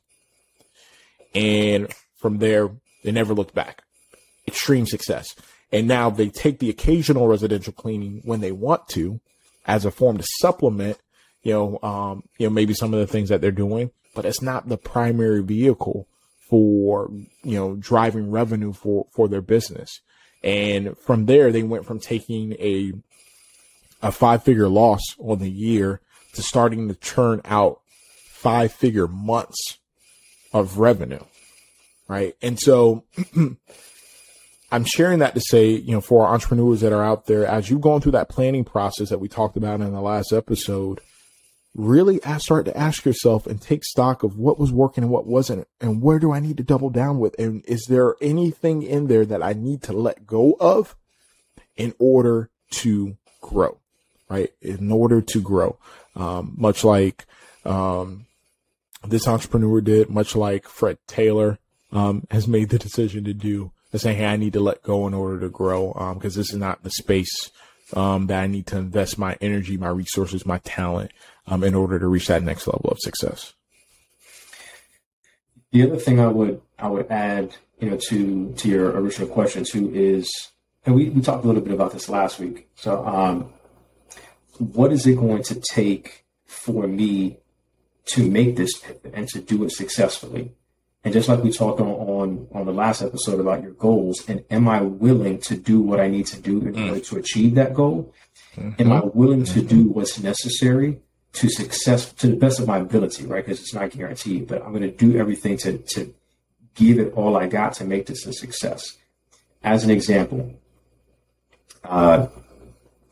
And from there, they never looked back. Extreme success. And now they take the occasional residential cleaning when they want to as a form to supplement, you know, um, you know, maybe some of the things that they're doing but it's not the primary vehicle for, you know, driving revenue for, for their business. And from there, they went from taking a, a five figure loss on the year to starting to churn out five figure months of revenue. Right. And so I'm sharing that to say, you know, for our entrepreneurs that are out there, as you've gone through that planning process that we talked about in the last episode, really start to ask yourself and take stock of what was working and what wasn't and where do I need to double down with? And is there anything in there that I need to let go of in order to grow right? In order to grow. Um, much like um, this entrepreneur did much like Fred Taylor um, has made the decision to do and saying hey I need to let go in order to grow because um, this is not the space um, that I need to invest my energy my resources my talent um, in order to reach that next level of success. The other thing I would I would add, you know, to to your original question too is, and we, we talked a little bit about this last week. So, um, what is it going to take for me to make this pivot and to do it successfully? And just like we talked on, on, on the last episode about your goals, and am I willing to do what I need to do in mm. order to achieve that goal? Mm-hmm. Am I willing to do what's necessary to success to the best of my ability, right? Because it's not guaranteed, but I'm going to do everything to, to give it all I got to make this a success. As an example, uh,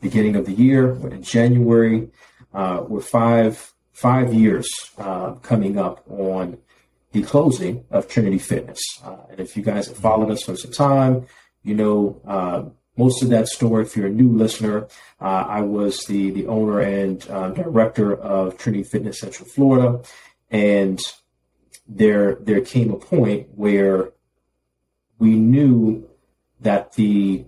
beginning of the year, in January, uh, we're five five years uh, coming up on the closing of Trinity Fitness. Uh, and if you guys have followed us for some time, you know uh, most of that story. If you're a new listener, uh, I was the the owner and uh, director of Trinity Fitness Central Florida, and there there came a point where we knew that the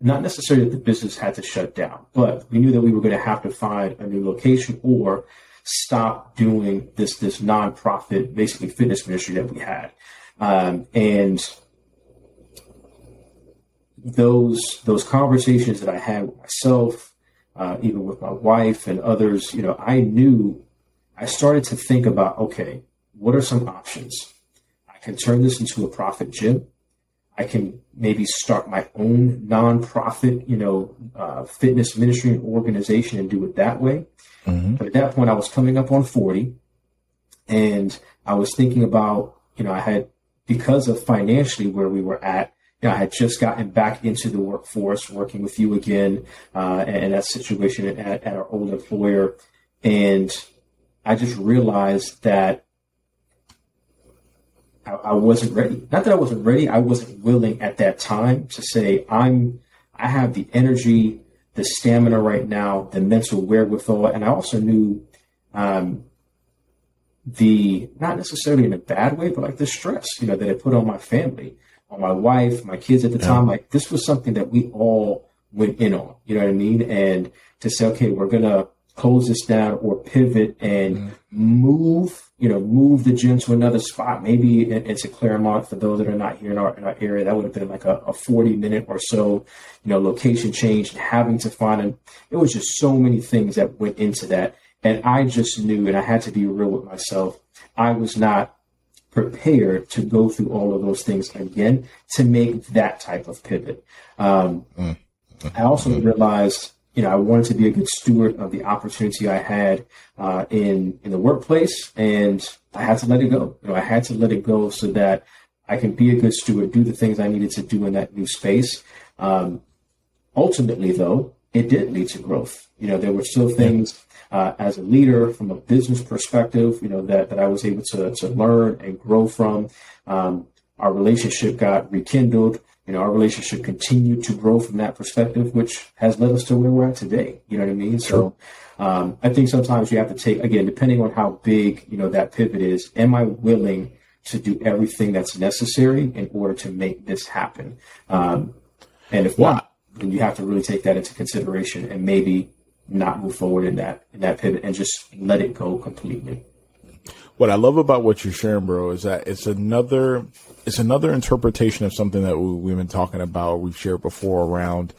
not necessarily that the business had to shut down, but we knew that we were going to have to find a new location or stop doing this this nonprofit, basically fitness ministry that we had. Um, and those those conversations that I had with myself, uh, even with my wife and others, you know, I knew I started to think about okay, what are some options? I can turn this into a profit gym. I can maybe start my own nonprofit, you know, uh, fitness ministry and organization and do it that way. Mm-hmm. But at that point, I was coming up on 40 and I was thinking about, you know, I had, because of financially where we were at, you know, I had just gotten back into the workforce, working with you again, uh, and, that situation at, at our old employer. And I just realized that I, I wasn't ready. Not that I wasn't ready. I wasn't willing at that time to say I'm. I have the energy, the stamina right now, the mental wherewithal, and I also knew um, the not necessarily in a bad way, but like the stress, you know, that it put on my family, on my wife, my kids at the yeah. time. Like this was something that we all went in on. You know what I mean? And to say, okay, we're gonna close this down or pivot and mm-hmm. move, you know, move the gym to another spot. Maybe it's a Clermont for those that are not here in our, in our area. That would have been like a, a 40 minute or so, you know, location change and having to find it. It was just so many things that went into that. And I just knew, and I had to be real with myself. I was not prepared to go through all of those things again to make that type of pivot. Um, mm. I also mm-hmm. realized you know, I wanted to be a good steward of the opportunity I had uh, in in the workplace, and I had to let it go. You know, I had to let it go so that I can be a good steward, do the things I needed to do in that new space. Um, ultimately, though, it did lead to growth. You know, there were still things uh, as a leader from a business perspective, you know, that, that I was able to, to learn and grow from. Um, our relationship got rekindled you know, our relationship continued to grow from that perspective, which has led us to where we're at today. You know what I mean? So, um, I think sometimes you have to take, again, depending on how big, you know, that pivot is, am I willing to do everything that's necessary in order to make this happen? Um, and if not, then you have to really take that into consideration and maybe not move forward in that, in that pivot and just let it go completely what I love about what you're sharing, bro, is that it's another it's another interpretation of something that we, have been talking about. We've shared before around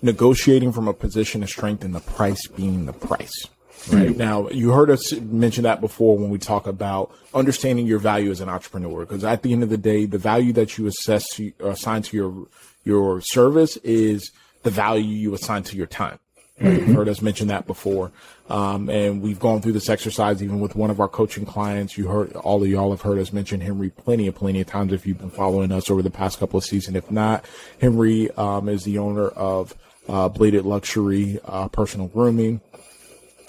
negotiating from a position of strength and the price being the price. Right mm-hmm. now, you heard us mention that before when we talk about understanding your value as an entrepreneur. Because at the end of the day, the value that you assess to, assign to your your service is the value you assign to your time. Mm-hmm. You've heard us mention that before. Um, and we've gone through this exercise even with one of our coaching clients. You heard all of y'all have heard us mention Henry plenty of plenty of times if you've been following us over the past couple of seasons. If not, Henry um, is the owner of uh, Bladed Luxury uh, Personal Grooming.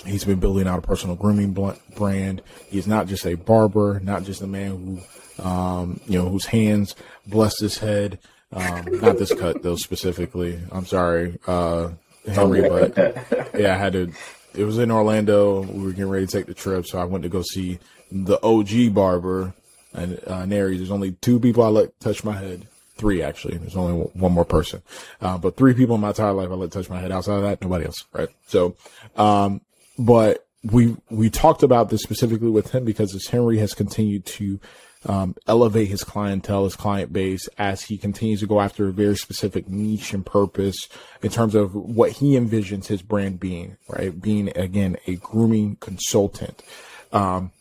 He's been building out a personal grooming brand. He's not just a barber, not just a man who, um, you know, whose hands blessed his head. Um, not this cut though specifically. I'm sorry, uh, Henry, but yeah, I had to it was in Orlando. We were getting ready to take the trip, so I went to go see the OG barber and uh, Neri. There's only two people I let touch my head. Three actually. There's only one more person, uh, but three people in my entire life I let touch my head. Outside of that, nobody else. Right. So, um, but we we talked about this specifically with him because as Henry has continued to um, elevate his clientele, his client base as he continues to go after a very specific niche and purpose in terms of what he envisions his brand being, right? Being again, a grooming consultant. Um,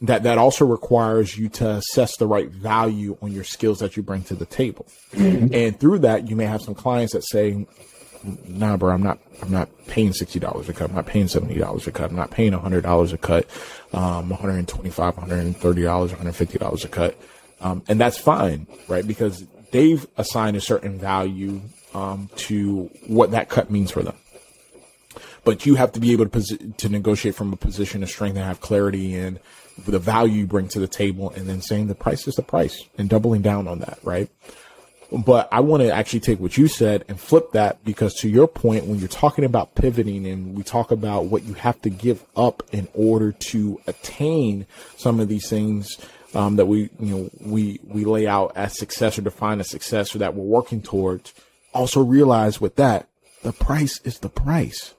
that that also requires you to assess the right value on your skills that you bring to the table. Mm-hmm. And through that, you may have some clients that say, nah, bro, I'm not, I'm not paying $60 a cut. I'm not paying $70 a cut. I'm not paying $100 a cut, um, $125, $130, $150 a cut. Um, and that's fine, right? Because they've assigned a certain value, um, to what that cut means for them. But you have to be able to, posi- to negotiate from a position of strength and have clarity in the value you bring to the table and then saying the price is the price and doubling down on that, right? But I want to actually take what you said and flip that because to your point, when you're talking about pivoting and we talk about what you have to give up in order to attain some of these things, um, that we, you know, we, we lay out as success or define as success or that we're working towards, also realize with that, the price is the price.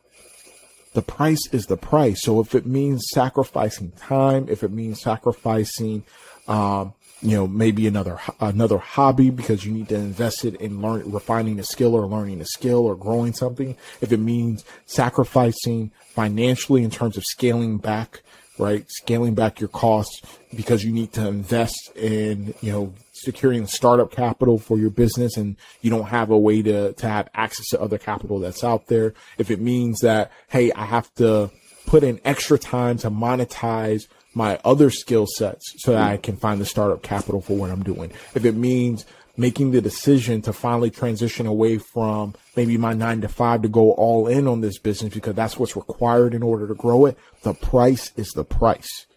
The price is the price. So if it means sacrificing time, if it means sacrificing, um, you know, maybe another, another hobby because you need to invest it in learn, refining a skill or learning a skill or growing something. If it means sacrificing financially in terms of scaling back, right? Scaling back your costs because you need to invest in, you know, securing startup capital for your business and you don't have a way to, to have access to other capital that's out there. If it means that, hey, I have to put in extra time to monetize my other skill sets so that hmm. I can find the startup capital for what I'm doing. If it means making the decision to finally transition away from maybe my nine to five to go all in on this business because that's what's required in order to grow it, the price is the price.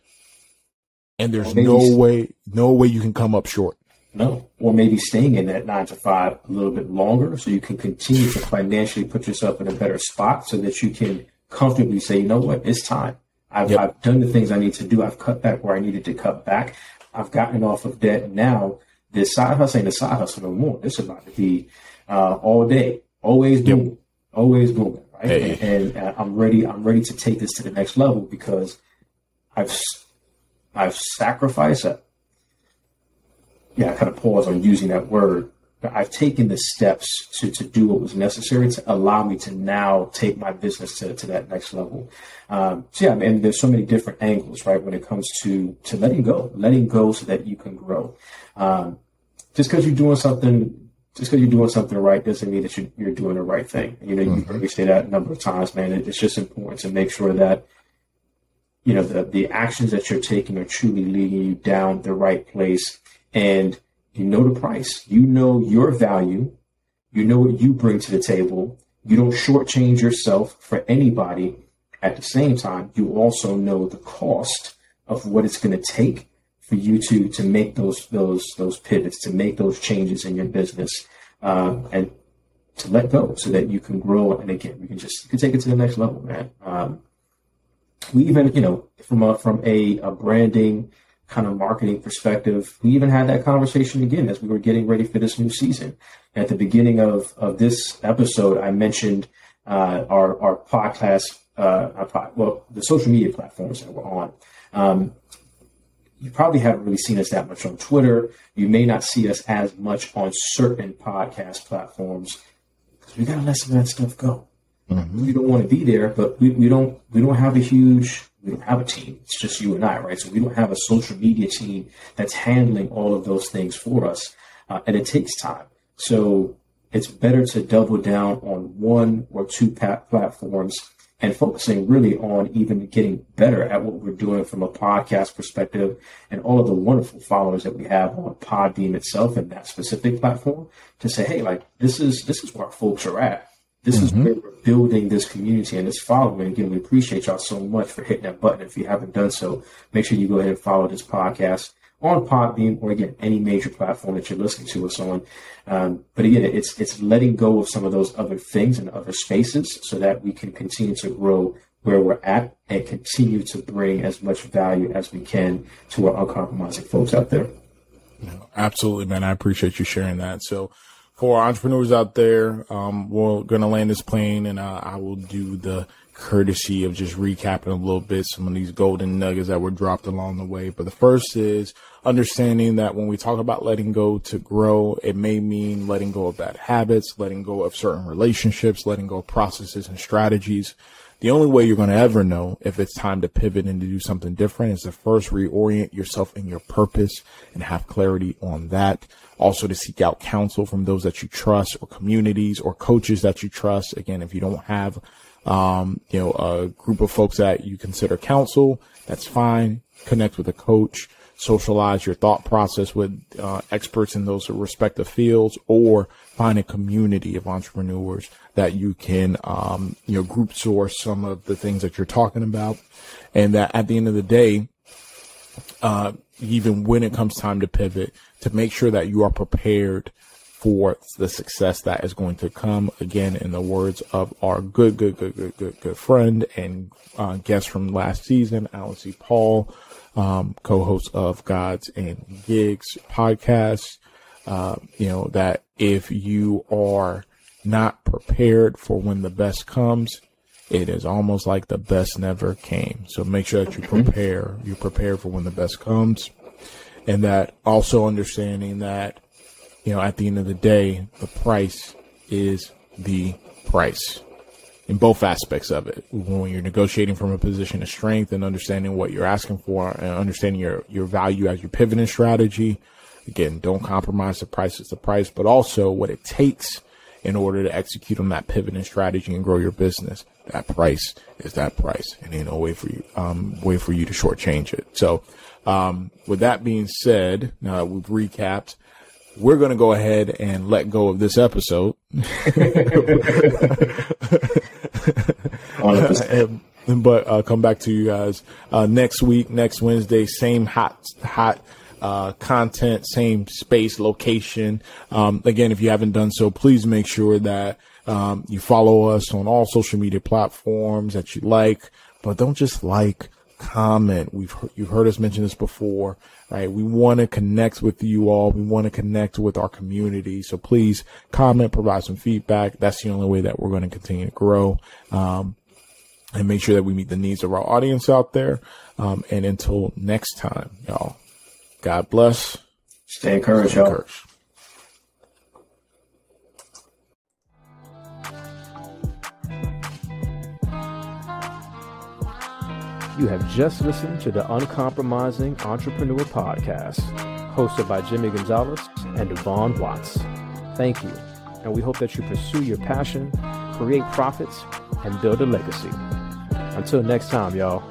And there's no way, no way you can come up short. No, or maybe staying in that nine to five a little bit longer so you can continue to financially put yourself in a better spot so that you can comfortably say, you know what, it's time. I've, yep. I've done the things I need to do. I've cut back where I needed to cut back. I've gotten off of debt. Now, this side hustle ain't a side hustle no more. This is about to be uh, all day, always yep. always booming, right? Hey. And, and uh, I'm ready. I'm ready to take this to the next level because I've I've sacrificed. Uh, yeah, I kind of pause on using that word I've taken the steps to, to do what was necessary to allow me to now take my business to, to that next level. Um, so yeah, and there's so many different angles, right, when it comes to to letting go, letting go so that you can grow. Um, just because you're doing something, just because you're doing something right doesn't mean that you're, you're doing the right thing. You know, mm-hmm. you heard me say that a number of times, man. It's just important to make sure that you know the the actions that you're taking are truly leading you down the right place and you know the price. You know your value. You know what you bring to the table. You don't shortchange yourself for anybody. At the same time, you also know the cost of what it's going to take for you to to make those those those pivots, to make those changes in your business, uh, and to let go so that you can grow. And again, you can just you can take it to the next level, man. Um, we even, you know, from a from a, a branding kind of marketing perspective. We even had that conversation again as we were getting ready for this new season. At the beginning of, of this episode, I mentioned uh, our, our podcast, uh, our pod, well, the social media platforms that we're on. Um, you probably haven't really seen us that much on Twitter. You may not see us as much on certain podcast platforms because we got to let some of that stuff go. Mm-hmm. We don't want to be there, but we, we don't we don't have a huge we don't have a team. It's just you and I, right? So we don't have a social media team that's handling all of those things for us. Uh, and it takes time. So it's better to double down on one or two platforms and focusing really on even getting better at what we're doing from a podcast perspective and all of the wonderful followers that we have on Podbean itself and that specific platform to say, hey, like this is this is where folks are at. This mm-hmm. is where we're building this community and this following. Again, we appreciate y'all so much for hitting that button. If you haven't done so, make sure you go ahead and follow this podcast on Podbean or again any major platform that you're listening to us on. Um, but again, it's it's letting go of some of those other things and other spaces so that we can continue to grow where we're at and continue to bring as much value as we can to our uncompromising folks out there. absolutely, man. I appreciate you sharing that. So for entrepreneurs out there, um, we're going to land this plane and uh, I will do the courtesy of just recapping a little bit some of these golden nuggets that were dropped along the way. But the first is understanding that when we talk about letting go to grow, it may mean letting go of bad habits, letting go of certain relationships, letting go of processes and strategies the only way you're going to ever know if it's time to pivot and to do something different is to first reorient yourself in your purpose and have clarity on that. Also to seek out counsel from those that you trust or communities or coaches that you trust. Again, if you don't have, um, you know, a group of folks that you consider counsel, that's fine. Connect with a coach socialize your thought process with uh, experts in those respective fields or find a community of entrepreneurs that you can um, you know group source some of the things that you're talking about. And that at the end of the day uh, even when it comes time to pivot to make sure that you are prepared for the success that is going to come again in the words of our good good good good good good friend and uh, guest from last season alan c. Paul um, co-host of Gods and Gigs podcast. Uh, you know, that if you are not prepared for when the best comes, it is almost like the best never came. So make sure that you prepare, you prepare for when the best comes. And that also understanding that, you know, at the end of the day, the price is the price in both aspects of it. When you're negotiating from a position of strength and understanding what you're asking for and understanding your, your value as your pivoting strategy. Again, don't compromise the price is the price, but also what it takes in order to execute on that pivoting strategy and grow your business. That price is that price and ain't no way for you, um, way for you to shortchange it. So, um, with that being said, now we've recapped, we're going to go ahead and let go of this episode. but uh, come back to you guys uh, next week, next Wednesday, same hot, hot uh, content, same space, location. Um, again, if you haven't done so, please make sure that um, you follow us on all social media platforms that you like, but don't just like, comment. We've you've heard us mention this before, right? We want to connect with you all. We want to connect with our community. So please comment, provide some feedback. That's the only way that we're going to continue to grow. Um, and make sure that we meet the needs of our audience out there. Um, and until next time, y'all, God bless. Stay encouraged, Stay encouraged. You have just listened to the Uncompromising Entrepreneur Podcast, hosted by Jimmy Gonzalez and Devon Watts. Thank you, and we hope that you pursue your passion, create profits, and build a legacy. Until next time, y'all.